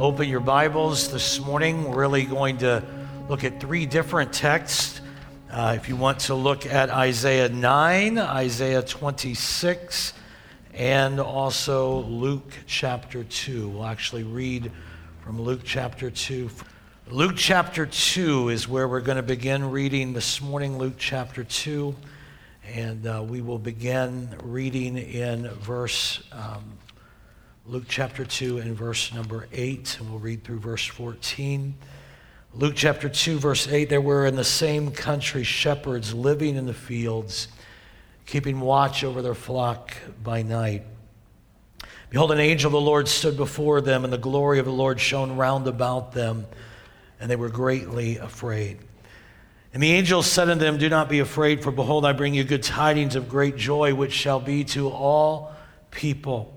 open your Bibles this morning. We're really going to look at three different texts. Uh, if you want to look at Isaiah 9, Isaiah 26, and also Luke chapter 2. We'll actually read from Luke chapter 2. Luke chapter 2 is where we're going to begin reading this morning, Luke chapter 2. And uh, we will begin reading in verse um, Luke chapter 2 and verse number 8, and we'll read through verse 14. Luke chapter 2, verse 8 there were in the same country shepherds living in the fields, keeping watch over their flock by night. Behold, an angel of the Lord stood before them, and the glory of the Lord shone round about them, and they were greatly afraid. And the angel said unto them, Do not be afraid, for behold, I bring you good tidings of great joy, which shall be to all people.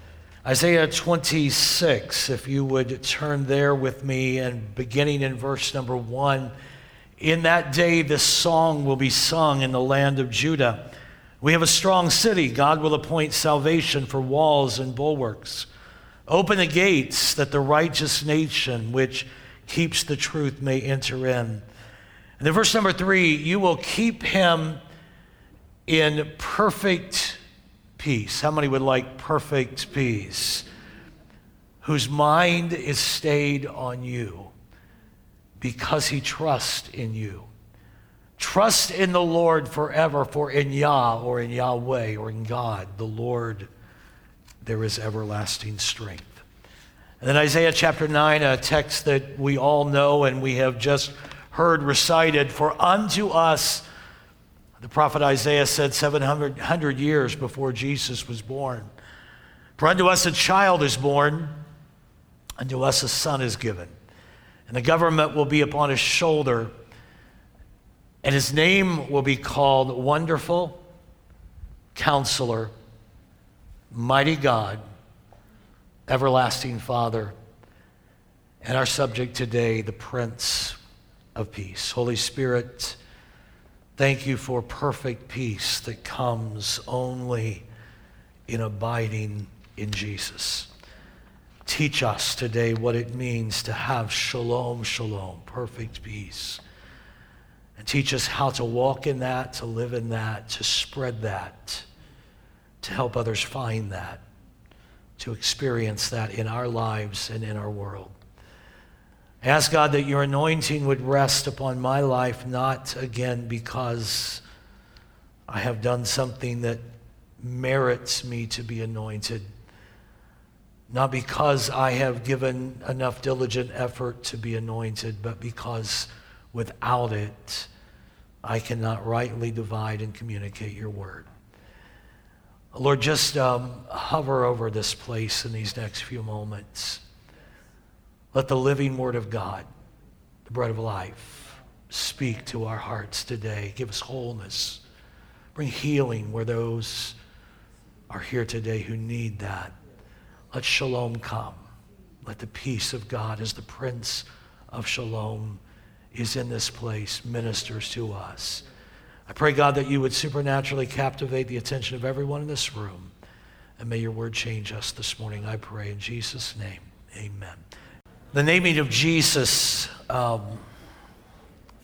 Isaiah 26, if you would turn there with me and beginning in verse number one. In that day, this song will be sung in the land of Judah. We have a strong city. God will appoint salvation for walls and bulwarks. Open the gates that the righteous nation which keeps the truth may enter in. And then, verse number three, you will keep him in perfect peace. How many would like perfect peace? Whose mind is stayed on you because he trusts in you. Trust in the Lord forever, for in Yah or in Yahweh or in God, the Lord, there is everlasting strength. And then Isaiah chapter 9, a text that we all know and we have just heard recited For unto us the prophet Isaiah said 700 years before Jesus was born. For unto us a child is born, unto us a son is given, and the government will be upon his shoulder, and his name will be called Wonderful, Counselor, Mighty God, Everlasting Father, and our subject today, the Prince of Peace. Holy Spirit, Thank you for perfect peace that comes only in abiding in Jesus. Teach us today what it means to have shalom, shalom, perfect peace. And teach us how to walk in that, to live in that, to spread that, to help others find that, to experience that in our lives and in our world. I ask God that your anointing would rest upon my life, not again because I have done something that merits me to be anointed, not because I have given enough diligent effort to be anointed, but because without it, I cannot rightly divide and communicate your word. Lord, just um, hover over this place in these next few moments. Let the living word of God, the bread of life, speak to our hearts today. Give us wholeness. Bring healing where those are here today who need that. Let shalom come. Let the peace of God, as the Prince of Shalom, is in this place, ministers to us. I pray, God, that you would supernaturally captivate the attention of everyone in this room. And may your word change us this morning, I pray. In Jesus' name, amen. The naming of Jesus um,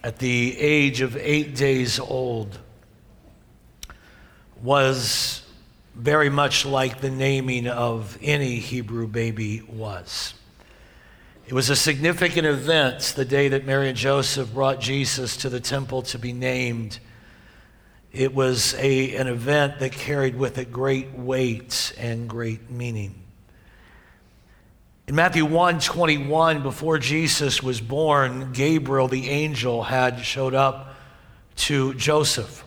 at the age of eight days old was very much like the naming of any Hebrew baby was. It was a significant event the day that Mary and Joseph brought Jesus to the temple to be named. It was a, an event that carried with it great weight and great meaning. In Matthew 1 21, before Jesus was born, Gabriel, the angel, had showed up to Joseph.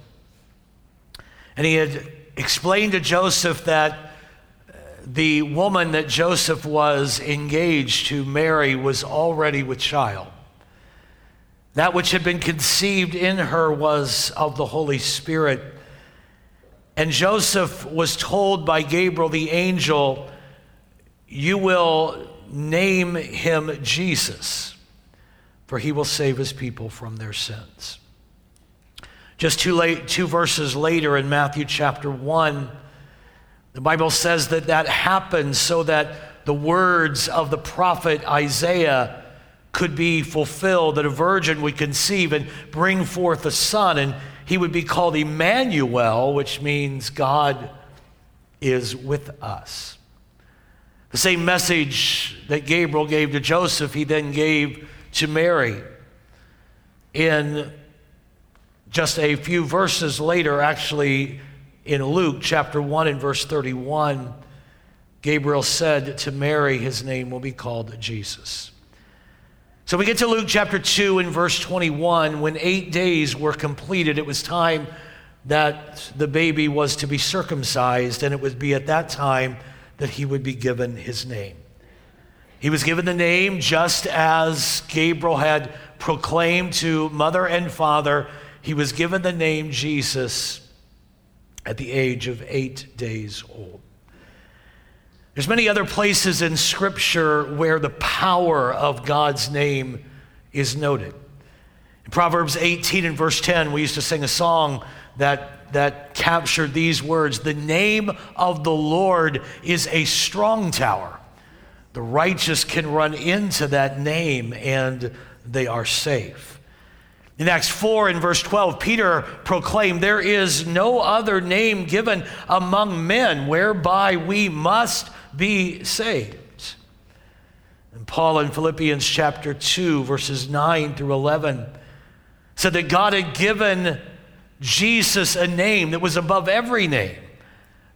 And he had explained to Joseph that uh, the woman that Joseph was engaged to marry was already with child. That which had been conceived in her was of the Holy Spirit. And Joseph was told by Gabriel the angel, You will name him Jesus, for he will save his people from their sins. Just two, late, two verses later in Matthew chapter 1, the Bible says that that happened so that the words of the prophet Isaiah could be fulfilled, that a virgin would conceive and bring forth a son, and he would be called Emmanuel, which means God is with us. The same message that Gabriel gave to Joseph, he then gave to Mary. In just a few verses later, actually, in Luke chapter 1 and verse 31, Gabriel said to Mary, His name will be called Jesus. So we get to Luke chapter 2 and verse 21. When eight days were completed, it was time that the baby was to be circumcised, and it would be at that time that he would be given his name. He was given the name just as Gabriel had proclaimed to mother and father. He was given the name Jesus at the age of eight days old. There's many other places in Scripture where the power of God's name is noted. In Proverbs 18 and verse 10, we used to sing a song that, that captured these words The name of the Lord is a strong tower. The righteous can run into that name and they are safe. In Acts 4 and verse 12, Peter proclaimed, There is no other name given among men whereby we must be saved. And Paul in Philippians chapter 2, verses 9 through 11, said that God had given Jesus a name that was above every name,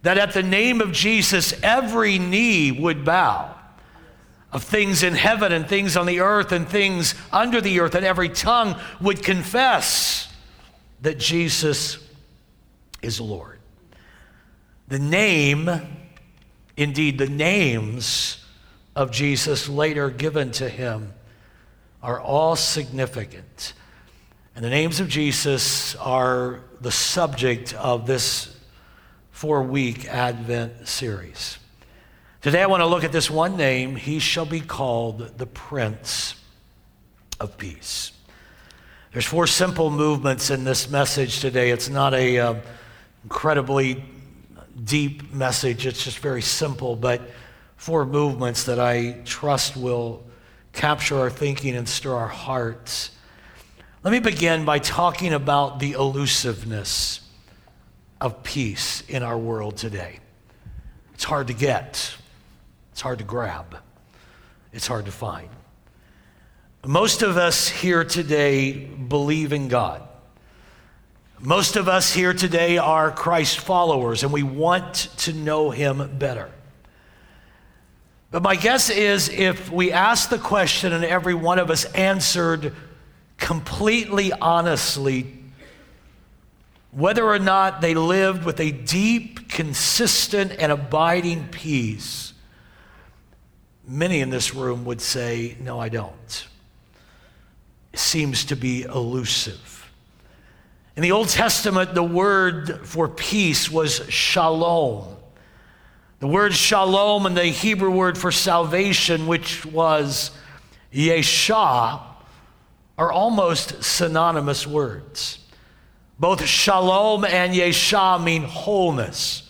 that at the name of Jesus every knee would bow of things in heaven and things on the earth and things under the earth, and every tongue would confess that Jesus is Lord. The name, indeed, the names of Jesus later given to him are all significant. And the names of Jesus are the subject of this four week Advent series. Today I want to look at this one name. He shall be called the Prince of Peace. There's four simple movements in this message today. It's not a uh, incredibly deep message. It's just very simple, but four movements that I trust will capture our thinking and stir our hearts. Let me begin by talking about the elusiveness of peace in our world today. It's hard to get. It's hard to grab, it's hard to find. Most of us here today believe in God. Most of us here today are Christ followers and we want to know Him better. But my guess is if we ask the question and every one of us answered completely honestly, whether or not they lived with a deep, consistent, and abiding peace, Many in this room would say, No, I don't. It seems to be elusive. In the Old Testament, the word for peace was shalom. The word shalom and the Hebrew word for salvation, which was yeshua, are almost synonymous words. Both shalom and yeshua mean wholeness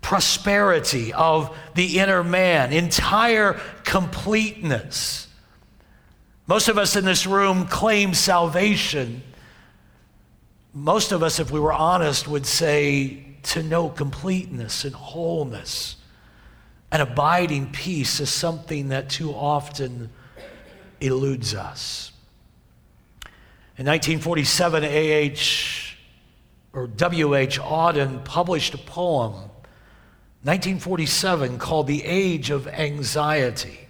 prosperity of the inner man, entire completeness. Most of us in this room claim salvation. Most of us, if we were honest, would say to know completeness and wholeness and abiding peace is something that too often eludes us. In 1947, A.H. or W.H. Auden published a poem 1947 called The Age of Anxiety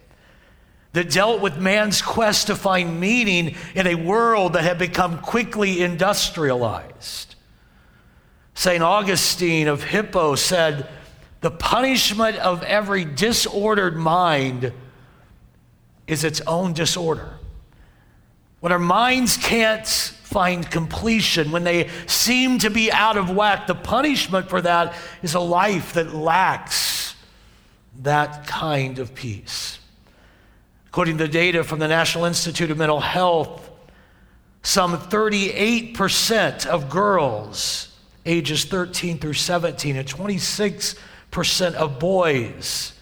that dealt with man's quest to find meaning in a world that had become quickly industrialized. St. Augustine of Hippo said, The punishment of every disordered mind is its own disorder. When our minds can't find completion, when they seem to be out of whack, the punishment for that is a life that lacks that kind of peace. According to the data from the National Institute of Mental Health, some 38% of girls ages 13 through 17 and 26% of boys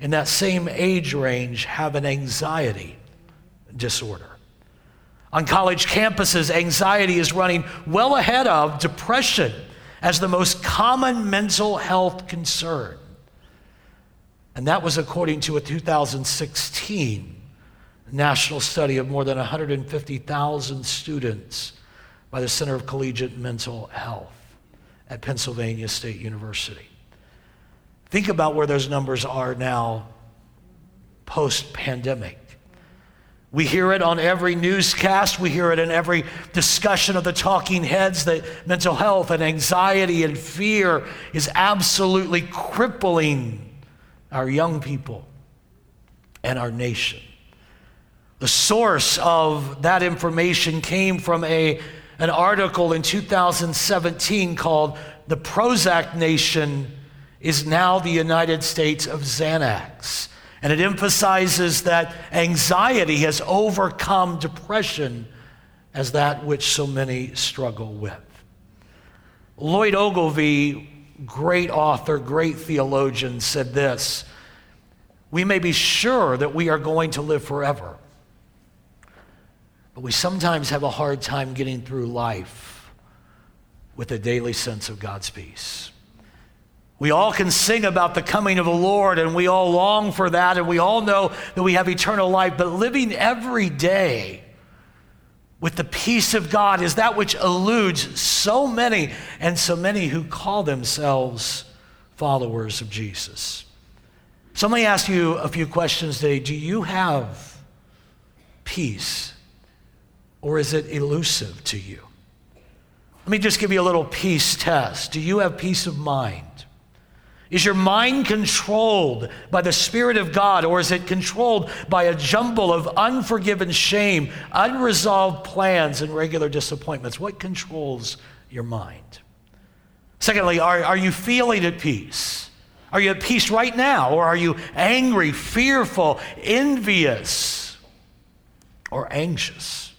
in that same age range have an anxiety disorder. On college campuses, anxiety is running well ahead of depression as the most common mental health concern. And that was according to a 2016 national study of more than 150,000 students by the Center of Collegiate Mental Health at Pennsylvania State University. Think about where those numbers are now post pandemic. We hear it on every newscast. We hear it in every discussion of the talking heads that mental health and anxiety and fear is absolutely crippling our young people and our nation. The source of that information came from a, an article in 2017 called The Prozac Nation is Now the United States of Xanax. And it emphasizes that anxiety has overcome depression as that which so many struggle with. Lloyd Ogilvie, great author, great theologian, said this We may be sure that we are going to live forever, but we sometimes have a hard time getting through life with a daily sense of God's peace. We all can sing about the coming of the Lord, and we all long for that, and we all know that we have eternal life. But living every day with the peace of God is that which eludes so many, and so many who call themselves followers of Jesus. So let me ask you a few questions today. Do you have peace, or is it elusive to you? Let me just give you a little peace test. Do you have peace of mind? Is your mind controlled by the Spirit of God, or is it controlled by a jumble of unforgiven shame, unresolved plans, and regular disappointments? What controls your mind? Secondly, are, are you feeling at peace? Are you at peace right now, or are you angry, fearful, envious, or anxious?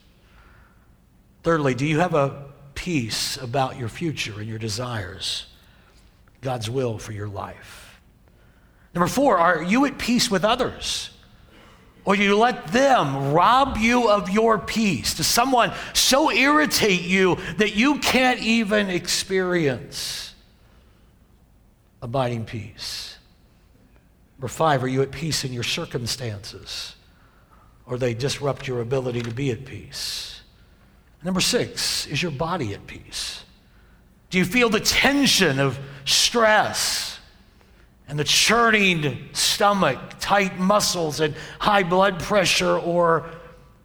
Thirdly, do you have a peace about your future and your desires? God's will for your life. Number four, are you at peace with others? Or do you let them rob you of your peace? Does someone so irritate you that you can't even experience abiding peace? Number five, are you at peace in your circumstances? Or they disrupt your ability to be at peace? Number six, is your body at peace? Do you feel the tension of stress and the churning stomach, tight muscles, and high blood pressure? Or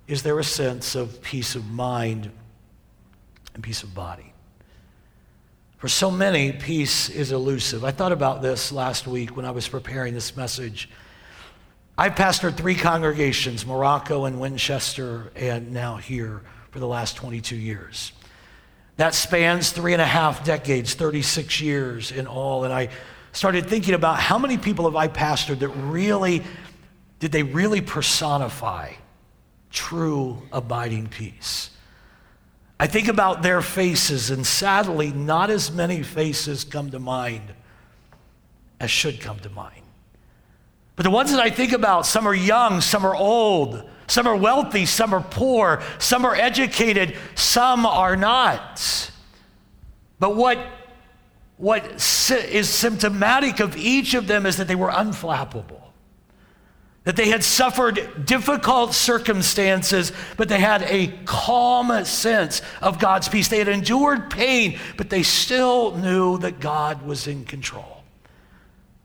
is there a sense of peace of mind and peace of body? For so many, peace is elusive. I thought about this last week when I was preparing this message. I've pastored three congregations, Morocco and Winchester, and now here for the last 22 years. That spans three and a half decades, 36 years in all. And I started thinking about how many people have I pastored that really, did they really personify true abiding peace? I think about their faces, and sadly, not as many faces come to mind as should come to mind. But the ones that I think about, some are young, some are old, some are wealthy, some are poor, some are educated, some are not. But what, what is symptomatic of each of them is that they were unflappable. That they had suffered difficult circumstances, but they had a calm sense of God's peace. They had endured pain, but they still knew that God was in control.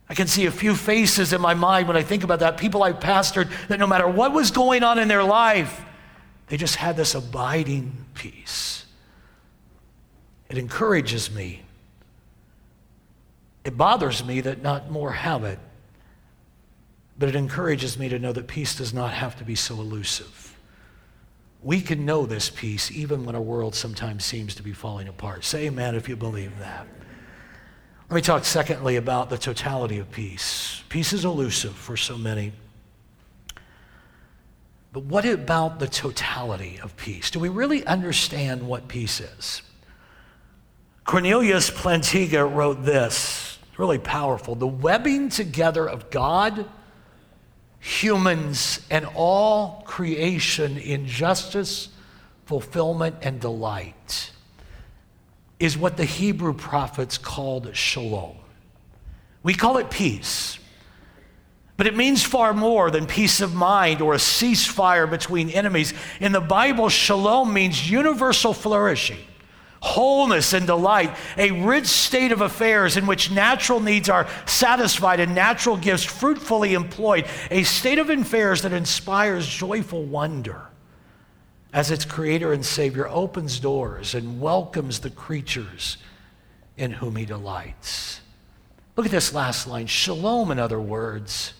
I can see a few faces in my mind when I think about that. People I've pastored that no matter what was going on in their life, they just had this abiding peace. It encourages me. It bothers me that not more have it, but it encourages me to know that peace does not have to be so elusive. we can know this peace even when our world sometimes seems to be falling apart. Say amen if you believe that. Let me talk secondly about the totality of peace. Peace is elusive for so many. But what about the totality of peace? Do we really understand what peace is? Cornelius Plantinga wrote this, really powerful. The webbing together of God, humans, and all creation in justice, fulfillment, and delight is what the Hebrew prophets called shalom. We call it peace. But it means far more than peace of mind or a ceasefire between enemies. In the Bible, shalom means universal flourishing wholeness and delight, a rich state of affairs in which natural needs are satisfied and natural gifts fruitfully employed, a state of affairs that inspires joyful wonder as its creator and savior opens doors and welcomes the creatures in whom he delights. Look at this last line. Shalom, in other words,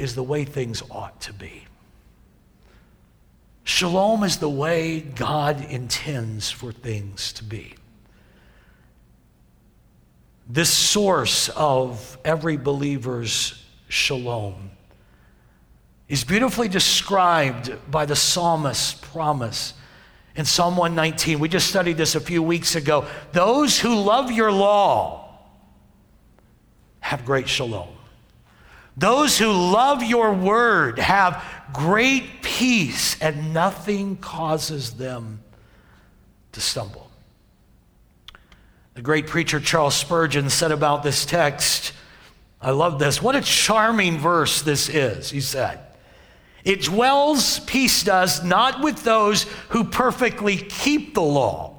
is the way things ought to be. Shalom is the way God intends for things to be. This source of every believer's shalom is beautifully described by the psalmist's promise in Psalm 119. We just studied this a few weeks ago. Those who love your law have great shalom. Those who love your word have great peace, and nothing causes them to stumble. The great preacher Charles Spurgeon said about this text, I love this. What a charming verse this is, he said. It dwells, peace does, not with those who perfectly keep the law.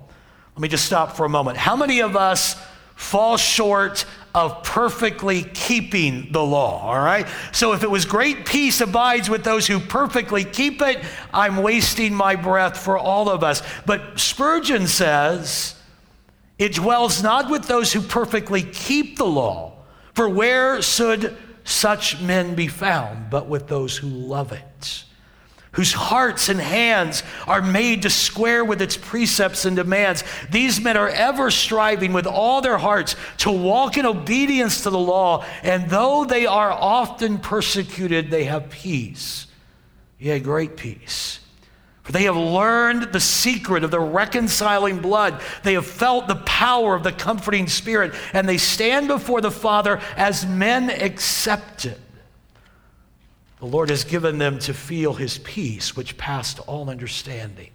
Let me just stop for a moment. How many of us fall short of perfectly keeping the law, all right? So if it was great peace abides with those who perfectly keep it, I'm wasting my breath for all of us. But Spurgeon says, it dwells not with those who perfectly keep the law, for where should such men be found but with those who love it? whose hearts and hands are made to square with its precepts and demands. These men are ever striving with all their hearts to walk in obedience to the law, and though they are often persecuted, they have peace. Yea, great peace. For they have learned the secret of the reconciling blood. They have felt the power of the comforting spirit, and they stand before the Father as men accepted. The Lord has given them to feel his peace, which passed all understanding.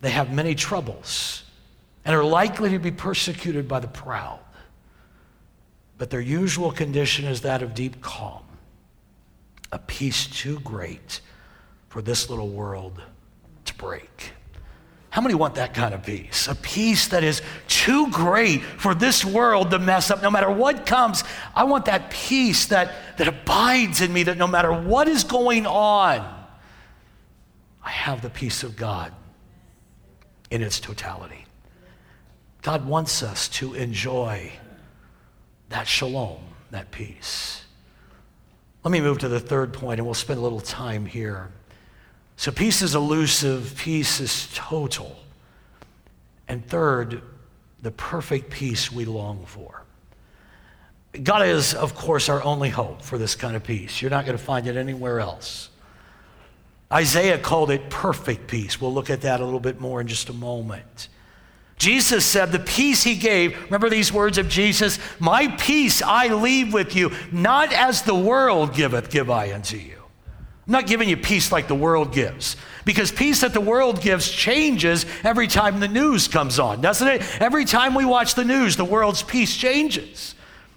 They have many troubles and are likely to be persecuted by the proud. But their usual condition is that of deep calm, a peace too great for this little world to break. How many want that kind of peace? A peace that is too great for this world to mess up no matter what comes. I want that peace that, that abides in me, that no matter what is going on, I have the peace of God in its totality. God wants us to enjoy that shalom, that peace. Let me move to the third point, and we'll spend a little time here. So peace is elusive, peace is total. And third, the perfect peace we long for. God is, of course, our only hope for this kind of peace. You're not going to find it anywhere else. Isaiah called it perfect peace. We'll look at that a little bit more in just a moment. Jesus said, The peace he gave, remember these words of Jesus? My peace I leave with you, not as the world giveth, give I unto you. I'm not giving you peace like the world gives. Because peace that the world gives changes every time the news comes on, doesn't it? Every time we watch the news, the world's peace changes.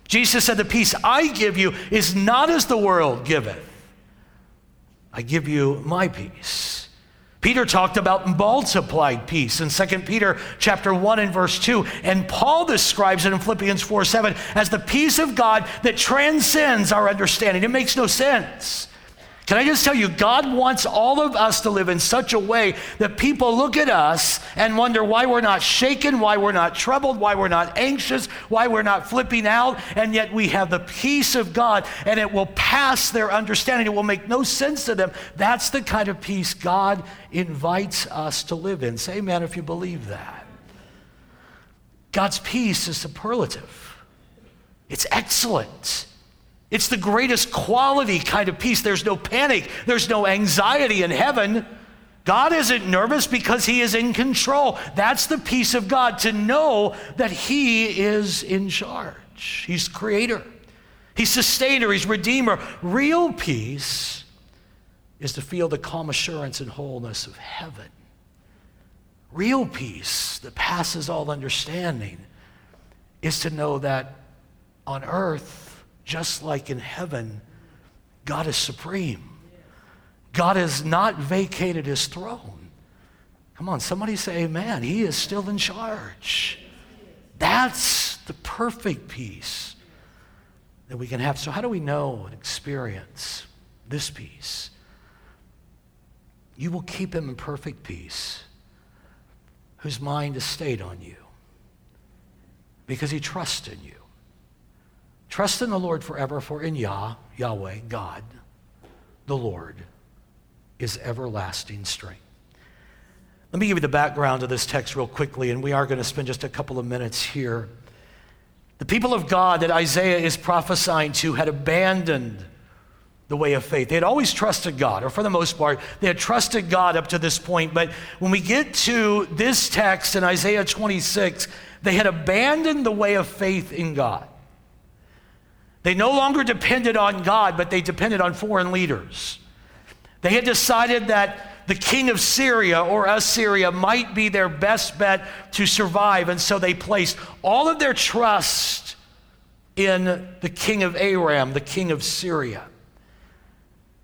Jesus said, The peace I give you is not as the world giveth. I give you my peace. Peter talked about multiplied peace in 2 Peter chapter 1 and verse 2. And Paul describes it in Philippians 4 7 as the peace of God that transcends our understanding. It makes no sense. Can I just tell you, God wants all of us to live in such a way that people look at us and wonder why we're not shaken, why we're not troubled, why we're not anxious, why we're not flipping out, and yet we have the peace of God and it will pass their understanding. It will make no sense to them. That's the kind of peace God invites us to live in. Say amen if you believe that. God's peace is superlative, it's excellent. It's the greatest quality kind of peace. There's no panic, there's no anxiety in heaven. God isn't nervous because he is in control. That's the peace of God to know that he is in charge. He's creator, he's sustainer, he's redeemer. Real peace is to feel the calm assurance and wholeness of heaven. Real peace that passes all understanding is to know that on earth, just like in heaven, God is supreme. God has not vacated his throne. Come on, somebody say amen. He is still in charge. That's the perfect peace that we can have. So, how do we know and experience this peace? You will keep him in perfect peace whose mind is stayed on you because he trusts in you. Trust in the Lord forever, for in Yah, Yahweh, God, the Lord, is everlasting strength. Let me give you the background of this text real quickly, and we are going to spend just a couple of minutes here. The people of God that Isaiah is prophesying to had abandoned the way of faith. They had always trusted God, or for the most part, they had trusted God up to this point. But when we get to this text in Isaiah 26, they had abandoned the way of faith in God. They no longer depended on God, but they depended on foreign leaders. They had decided that the king of Syria or Assyria might be their best bet to survive, and so they placed all of their trust in the king of Aram, the king of Syria.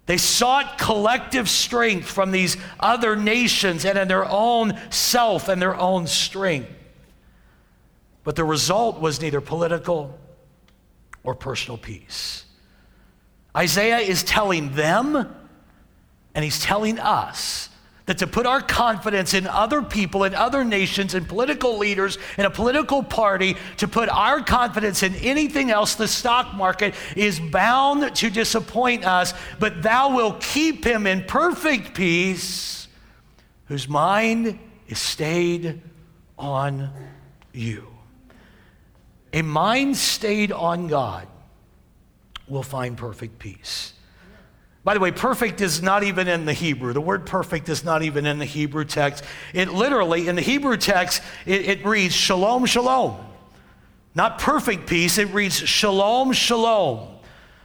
They sought collective strength from these other nations and in their own self and their own strength. But the result was neither political or personal peace. Isaiah is telling them, and he's telling us, that to put our confidence in other people, in other nations, in political leaders, in a political party, to put our confidence in anything else, the stock market, is bound to disappoint us. But thou wilt keep him in perfect peace, whose mind is stayed on you. A mind stayed on God will find perfect peace. By the way, perfect is not even in the Hebrew. The word perfect is not even in the Hebrew text. It literally, in the Hebrew text, it, it reads shalom, shalom. Not perfect peace, it reads shalom, shalom.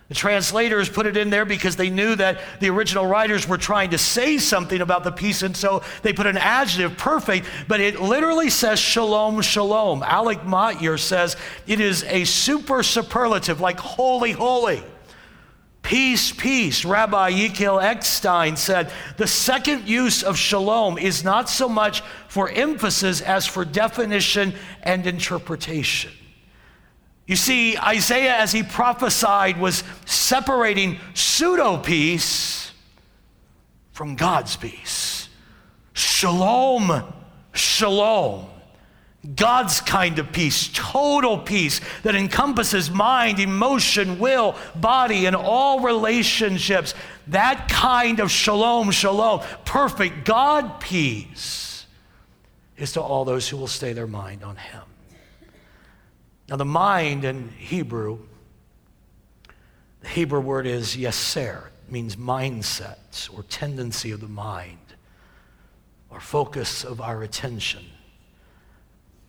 The translators put it in there because they knew that the original writers were trying to say something about the peace, and so they put an adjective, perfect, but it literally says shalom, shalom. Alec Motyer says it is a super superlative, like holy, holy. Peace, peace. Rabbi Yechiel Eckstein said the second use of shalom is not so much for emphasis as for definition and interpretation. You see, Isaiah, as he prophesied, was separating pseudo peace from God's peace. Shalom, shalom. God's kind of peace, total peace that encompasses mind, emotion, will, body, and all relationships. That kind of shalom, shalom, perfect God peace is to all those who will stay their mind on Him. Now, the mind in Hebrew, the Hebrew word is yeser, means mindset or tendency of the mind or focus of our attention.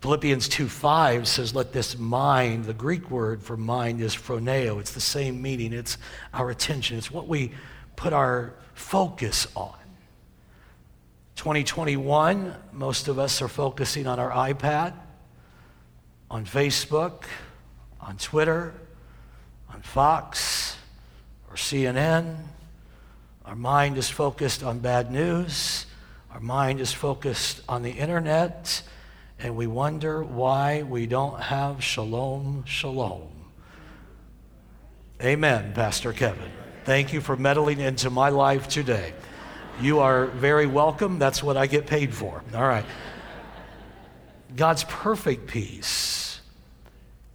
Philippians 2:5 says, Let this mind, the Greek word for mind is phroneo. It's the same meaning. It's our attention. It's what we put our focus on. 2021, most of us are focusing on our iPad on Facebook, on Twitter, on Fox, or CNN. Our mind is focused on bad news. Our mind is focused on the internet. And we wonder why we don't have shalom, shalom. Amen, Pastor Kevin. Thank you for meddling into my life today. You are very welcome. That's what I get paid for. All right. God's perfect peace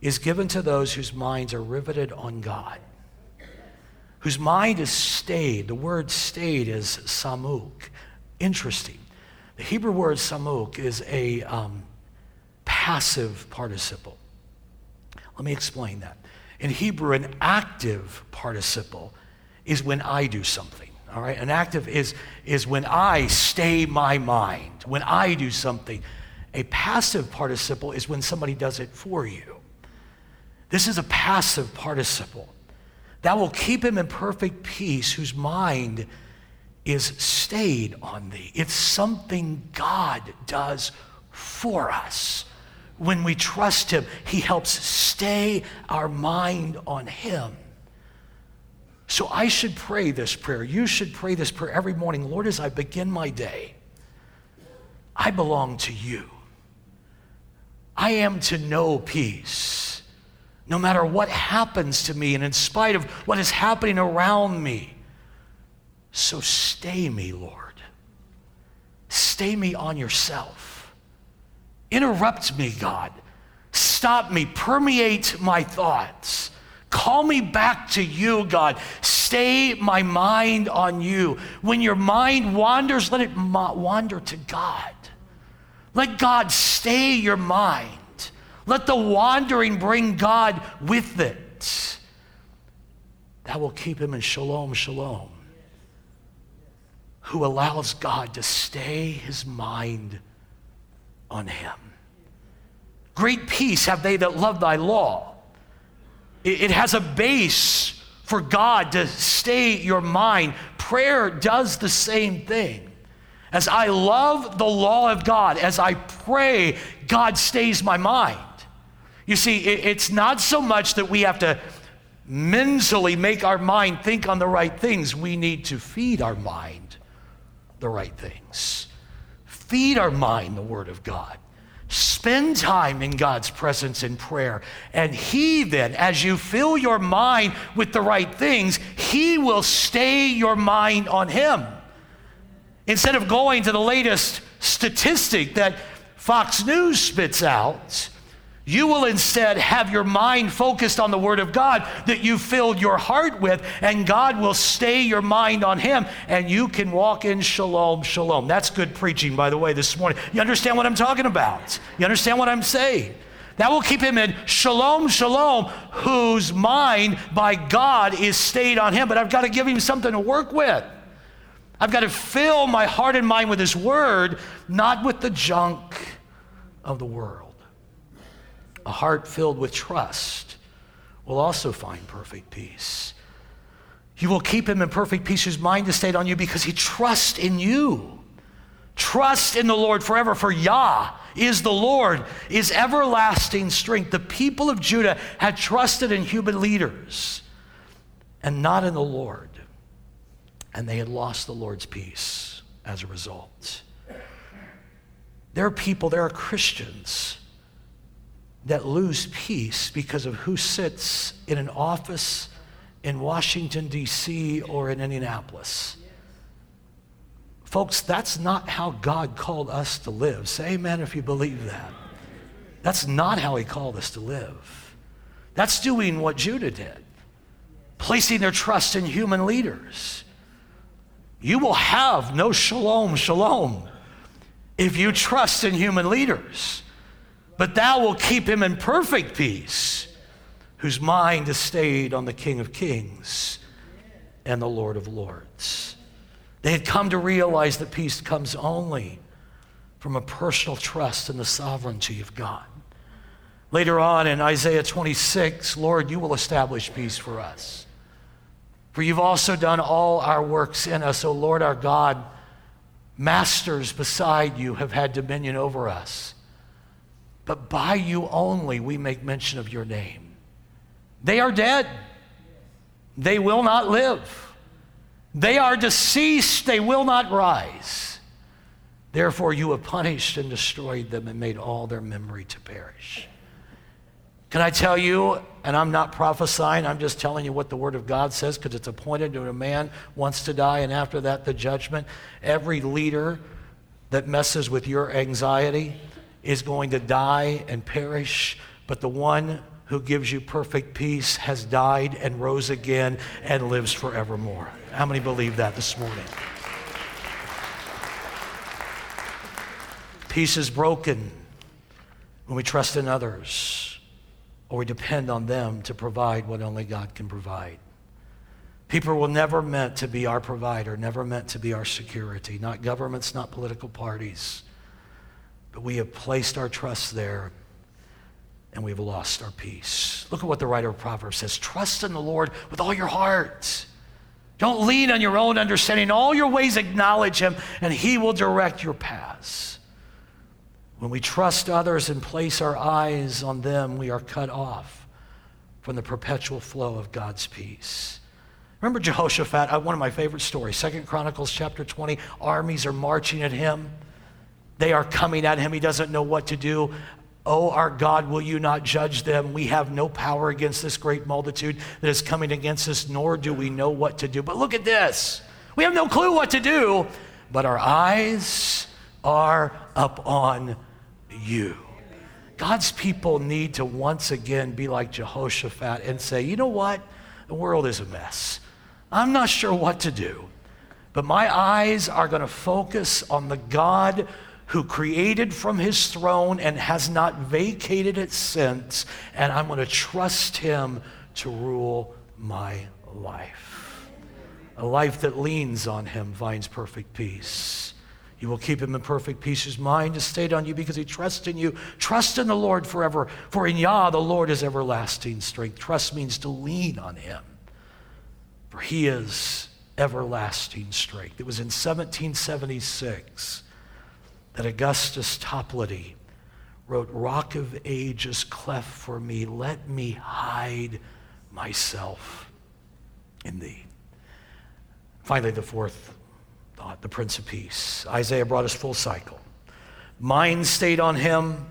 is given to those whose minds are riveted on God, whose mind is stayed. The word stayed is samuk. Interesting. The Hebrew word samuk is a um, passive participle. Let me explain that. In Hebrew, an active participle is when I do something. All right? An active is, is when I stay my mind, when I do something. A passive participle is when somebody does it for you. This is a passive participle. That will keep him in perfect peace whose mind is stayed on thee. It's something God does for us. When we trust him, he helps stay our mind on him. So I should pray this prayer. You should pray this prayer every morning. Lord, as I begin my day, I belong to you. I am to know peace. No matter what happens to me and in spite of what is happening around me. So stay me, Lord. Stay me on yourself. Interrupt me, God. Stop me. Permeate my thoughts. Call me back to you, God. Stay my mind on you. When your mind wanders, let it wander to God. Let God stay your mind. Let the wandering bring God with it. That will keep him in shalom, shalom. Who allows God to stay his mind on him. Great peace have they that love thy law. It has a base for God to stay your mind. Prayer does the same thing. As I love the law of God, as I pray, God stays my mind. You see, it's not so much that we have to mentally make our mind think on the right things. We need to feed our mind the right things. Feed our mind the Word of God. Spend time in God's presence in prayer. And He then, as you fill your mind with the right things, He will stay your mind on Him. Instead of going to the latest statistic that Fox News spits out, you will instead have your mind focused on the Word of God that you filled your heart with, and God will stay your mind on Him, and you can walk in shalom, shalom. That's good preaching, by the way, this morning. You understand what I'm talking about? You understand what I'm saying? That will keep him in shalom, shalom, whose mind by God is stayed on him. But I've got to give him something to work with. I've got to fill my heart and mind with His Word, not with the junk of the world. A heart filled with trust will also find perfect peace. You will keep him in perfect peace whose mind is stayed on you because he trusts in you. Trust in the Lord forever, for Yah is the Lord, is everlasting strength. The people of Judah had trusted in human leaders and not in the Lord and they had lost the Lord's peace as a result. There are people, there are Christians that lose peace because of who sits in an office in Washington, D.C., or in Indianapolis. Folks, that's not how God called us to live. Say amen if you believe that. That's not how He called us to live. That's doing what Judah did, placing their trust in human leaders you will have no shalom, shalom, if you trust in human leaders. But thou will keep him in perfect peace, whose mind is stayed on the King of Kings and the Lord of Lords. They had come to realize that peace comes only from a personal trust in the sovereignty of God. Later on in Isaiah 26, Lord, you will establish peace for us. For you've also done all our works in us, O Lord our God. Masters beside you have had dominion over us. But by you only we make mention of your name. They are dead. They will not live. They are deceased. They will not rise. Therefore, you have punished and destroyed them and made all their memory to perish. Can I tell you, and I'm not prophesying, I'm just telling you what the Word of God says because it's appointed to a man wants to die, and after that, the judgment. Every leader that messes with your anxiety is going to die and perish, but the one who gives you perfect peace has died and rose again and lives forevermore. How many believe that this morning? Peace is broken when we trust in others or we depend on them to provide what only God can provide. People were never meant to be our provider, never meant to be our security, not governments, not political parties. But we have placed our trust there and we've lost our peace. Look at what the writer of Proverbs says trust in the Lord with all your heart. Don't lean on your own understanding. all your ways acknowledge him, and he will direct your paths. When we trust others and place our eyes on them, we are cut off from the perpetual flow of God's peace. Remember Jehoshaphat, uh, one of my favorite stories, Second Chronicles chapter 20, armies are marching at him. They are coming at him. He doesn't know what to do. Oh, our God, will you not judge them? We have no power against this great multitude that is coming against us, nor do we know what to do. But look at this. We have no clue what to do, but our eyes are up on you. God's people need to once again be like Jehoshaphat and say, you know what? The world is a mess. I'm not sure what to do, but my eyes are going to focus on the God who created from his throne and has not vacated it since, and I'm going to trust him to rule my life. A life that leans on him finds perfect peace. You will keep him in perfect peace. His mind is stayed on you because he trusts in you. Trust in the Lord forever, for in Yah the Lord is everlasting strength. Trust means to lean on him, for he is everlasting strength. It was in 1776 that Augustus Toplady wrote, Rock of ages, cleft for me, let me hide myself in thee. Finally, the fourth the Prince of Peace. Isaiah brought us full cycle. Minds stayed on him,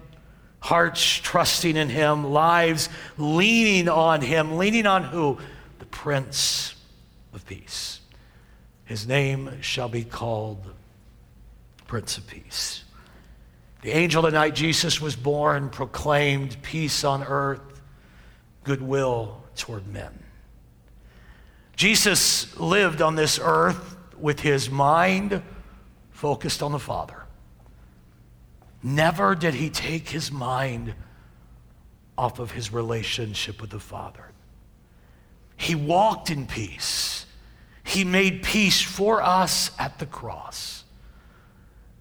hearts trusting in him, lives leaning on him. Leaning on who? The Prince of Peace. His name shall be called Prince of Peace. The angel the night Jesus was born proclaimed peace on earth, goodwill toward men. Jesus lived on this earth with his mind focused on the Father. Never did he take his mind off of his relationship with the Father. He walked in peace. He made peace for us at the cross.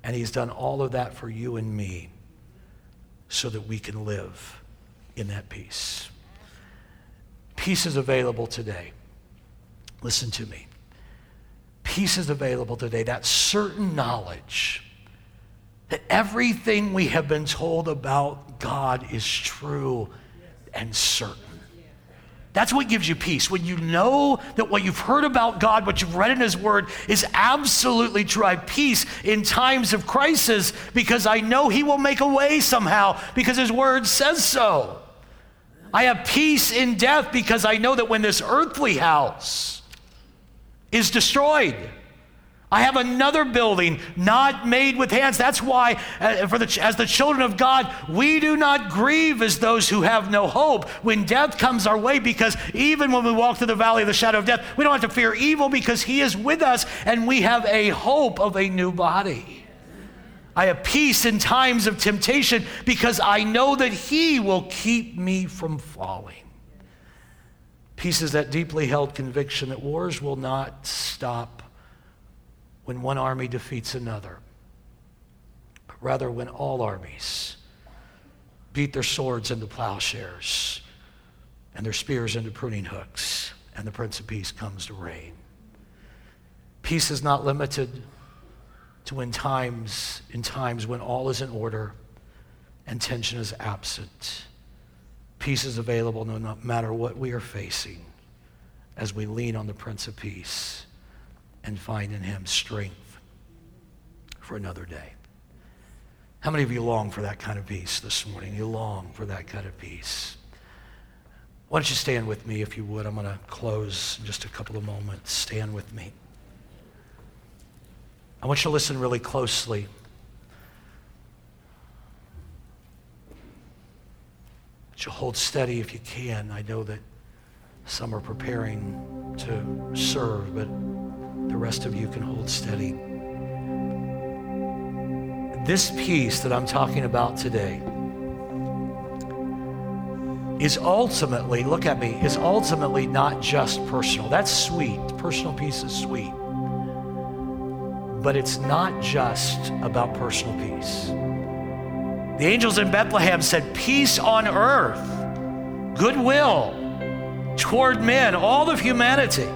And He's done all of that for you and me so that we can live in that peace. Peace is available today. Listen to me. Peace is available today. That certain knowledge that everything we have been told about God is true and certain. That's what gives you peace. When you know that what you've heard about God, what you've read in His Word, is absolutely true. I peace in times of crisis because I know He will make a way somehow because His Word says so. I have peace in death because I know that when this earthly house is destroyed, I have another building not made with hands. That's why, uh, for the, as the children of God, we do not grieve as those who have no hope when death comes our way, because even when we walk through the valley of the shadow of death, we don't have to fear evil because He is with us and we have a hope of a new body. I have peace in times of temptation because I know that He will keep me from falling. Peace is that deeply held conviction that wars will not stop when one army defeats another, but rather when all armies beat their swords into plowshares and their spears into pruning hooks, and the Prince of Peace comes to reign. Peace is not limited to in times, in times when all is in order and tension is absent. Peace is available no matter what we are facing as we lean on the Prince of Peace and find in Him strength for another day. How many of you long for that kind of peace this morning? You long for that kind of peace. Why don't you stand with me if you would? I'm going to close in just a couple of moments. Stand with me. I want you to listen really closely. You hold steady if you can. I know that some are preparing to serve, but the rest of you can hold steady. This peace that I'm talking about today is ultimately, look at me, is ultimately not just personal. That's sweet. Personal peace is sweet. But it's not just about personal peace. The angels in Bethlehem said, Peace on earth, goodwill toward men, all of humanity.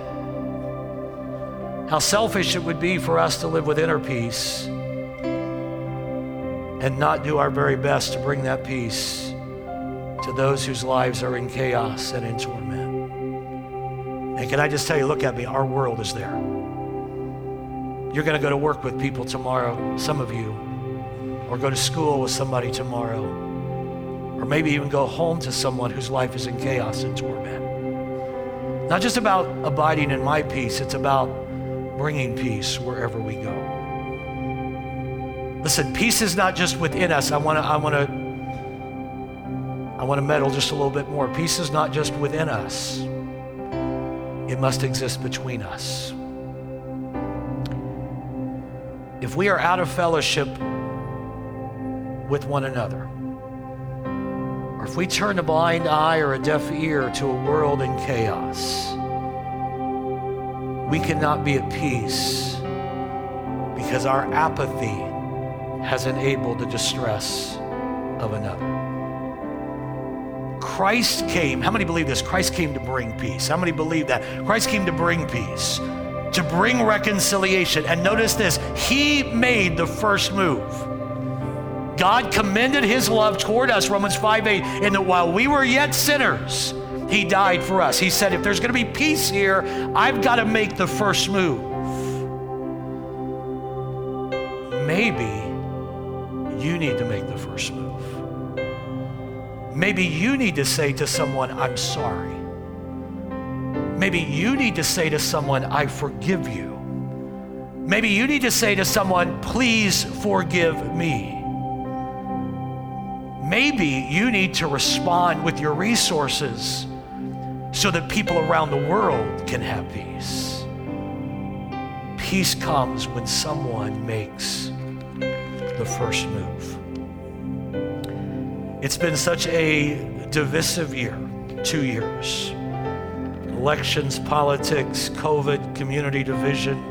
How selfish it would be for us to live with inner peace and not do our very best to bring that peace to those whose lives are in chaos and in torment. And can I just tell you, look at me, our world is there. You're going to go to work with people tomorrow, some of you, or go to school with somebody tomorrow, or maybe even go home to someone whose life is in chaos and torment. Not just about abiding in my peace, it's about bringing peace wherever we go. Listen, peace is not just within us. I want to I want to I want to meddle just a little bit more. Peace is not just within us, it must exist between us. If we are out of fellowship with one another, or if we turn a blind eye or a deaf ear to a world in chaos, we cannot be at peace because our apathy has enabled the distress of another. Christ came. How many believe this? Christ came to bring peace. How many believe that? Christ came to bring peace, to bring reconciliation. And notice this He made the first move. God commended His love toward us, Romans 5 8, in that while we were yet sinners, He died for us. He said, if there's going to be peace here, I've got to make the first move. Maybe you need to make the first move. Maybe you need to say to someone, I'm sorry. Maybe you need to say to someone, I forgive you. Maybe you need to say to someone, please forgive me. Maybe you need to respond with your resources so that people around the world can have peace. Peace comes when someone makes the first move. It's been such a divisive year, two years. Elections, politics, COVID, community division,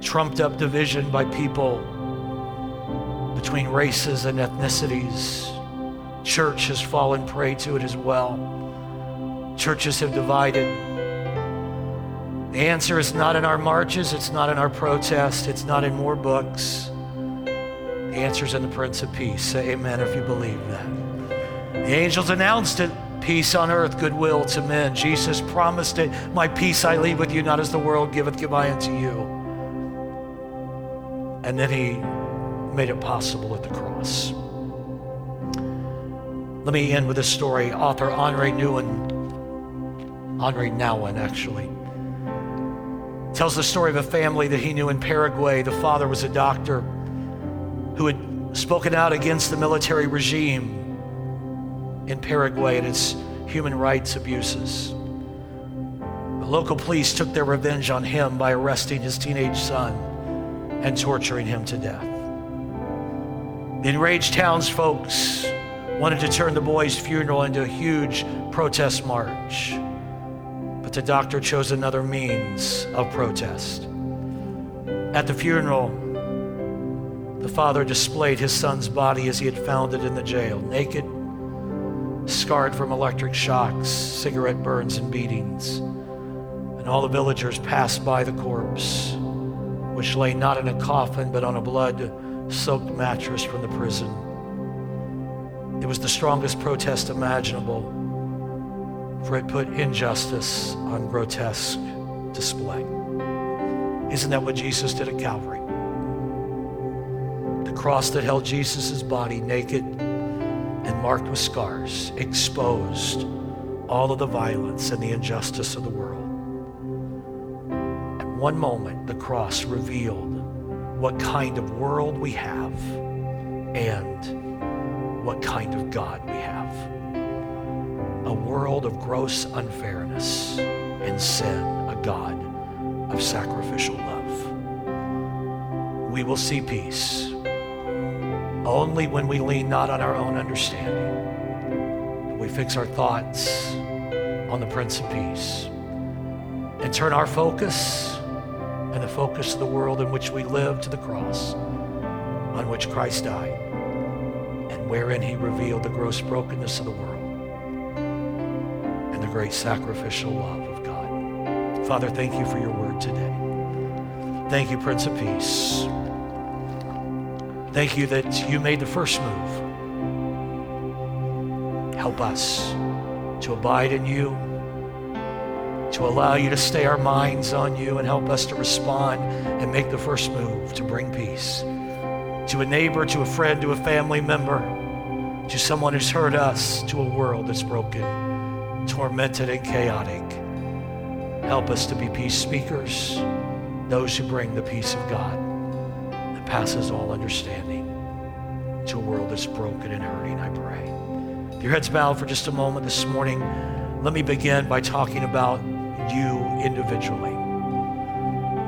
trumped up division by people between races and ethnicities. Church has fallen prey to it as well. Churches have divided. The answer is not in our marches, it's not in our protests, it's not in more books. The answer is in the Prince of Peace. Say amen if you believe that. The angels announced it peace on earth, goodwill to men. Jesus promised it. My peace I leave with you, not as the world giveth, give I unto you. And then he made it possible at the cross. Let me end with a story. Author Henri Nouwen, Henri Nouwen actually, tells the story of a family that he knew in Paraguay. The father was a doctor who had spoken out against the military regime in Paraguay and its human rights abuses. The local police took their revenge on him by arresting his teenage son and torturing him to death. The enraged townsfolk wanted to turn the boy's funeral into a huge protest march, but the doctor chose another means of protest. At the funeral, the father displayed his son's body as he had found it in the jail, naked, scarred from electric shocks, cigarette burns, and beatings. And all the villagers passed by the corpse, which lay not in a coffin, but on a blood soaked mattress from the prison. It was the strongest protest imaginable, for it put injustice on grotesque display. Isn't that what Jesus did at Calvary? The cross that held Jesus' body naked and marked with scars, exposed all of the violence and the injustice of the world. At one moment, the cross revealed what kind of world we have and what kind of God we have. A world of gross unfairness and sin, a God of sacrificial love. We will see peace only when we lean not on our own understanding, but we fix our thoughts on the Prince of Peace and turn our focus and the focus of the world in which we live to the cross on which Christ died and wherein he revealed the gross brokenness of the world and the great sacrificial love of God. Father, thank you for your word today. Thank you, Prince of Peace. Thank you that you made the first move. Help us to abide in you to allow you to stay our minds on you and help us to respond and make the first move to bring peace to a neighbor, to a friend, to a family member, to someone who's hurt us, to a world that's broken, tormented, and chaotic. Help us to be peace speakers, those who bring the peace of God that passes all understanding to a world that's broken and hurting, I pray. Your heads bowed for just a moment this morning. Let me begin by talking about you individually.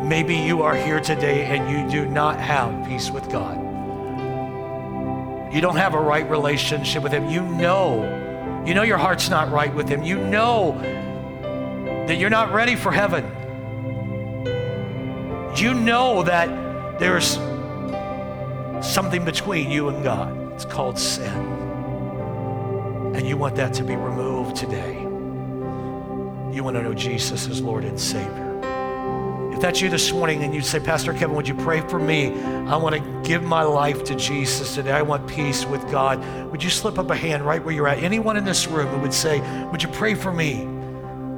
Maybe you are here today and you do not have peace with God. You don't have a right relationship with Him. You know, you know your heart's not right with Him. You know that you're not ready for heaven. You know that there's something between you and God. It's called sin. And you want that to be removed today you want to know Jesus as Lord and Savior. If that's you this morning and you say, Pastor Kevin, would you pray for me? I want to give my life to Jesus today. I want peace with God. Would you slip up a hand right where you're at? Anyone in this room who would say, Would you pray for me?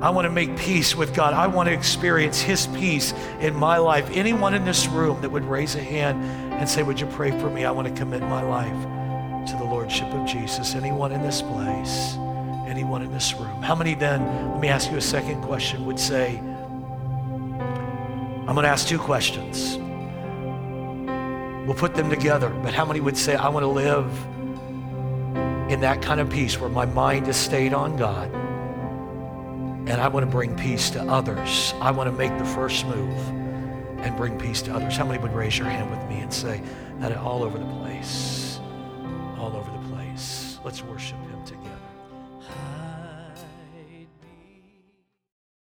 I want to make peace with God. I want to experience His peace in my life. Anyone in this room that would raise a hand and say, Would you pray for me? I want to commit my life to the Lordship of Jesus. Anyone in this place? Anyone in this room. How many then, let me ask you a second question, would say, I'm going to ask two questions. We'll put them together, but how many would say, I want to live in that kind of peace where my mind is stayed on God and I want to bring peace to others? I want to make the first move and bring peace to others. How many would raise your hand with me and say that all over the place? All over the place. Let's worship Him.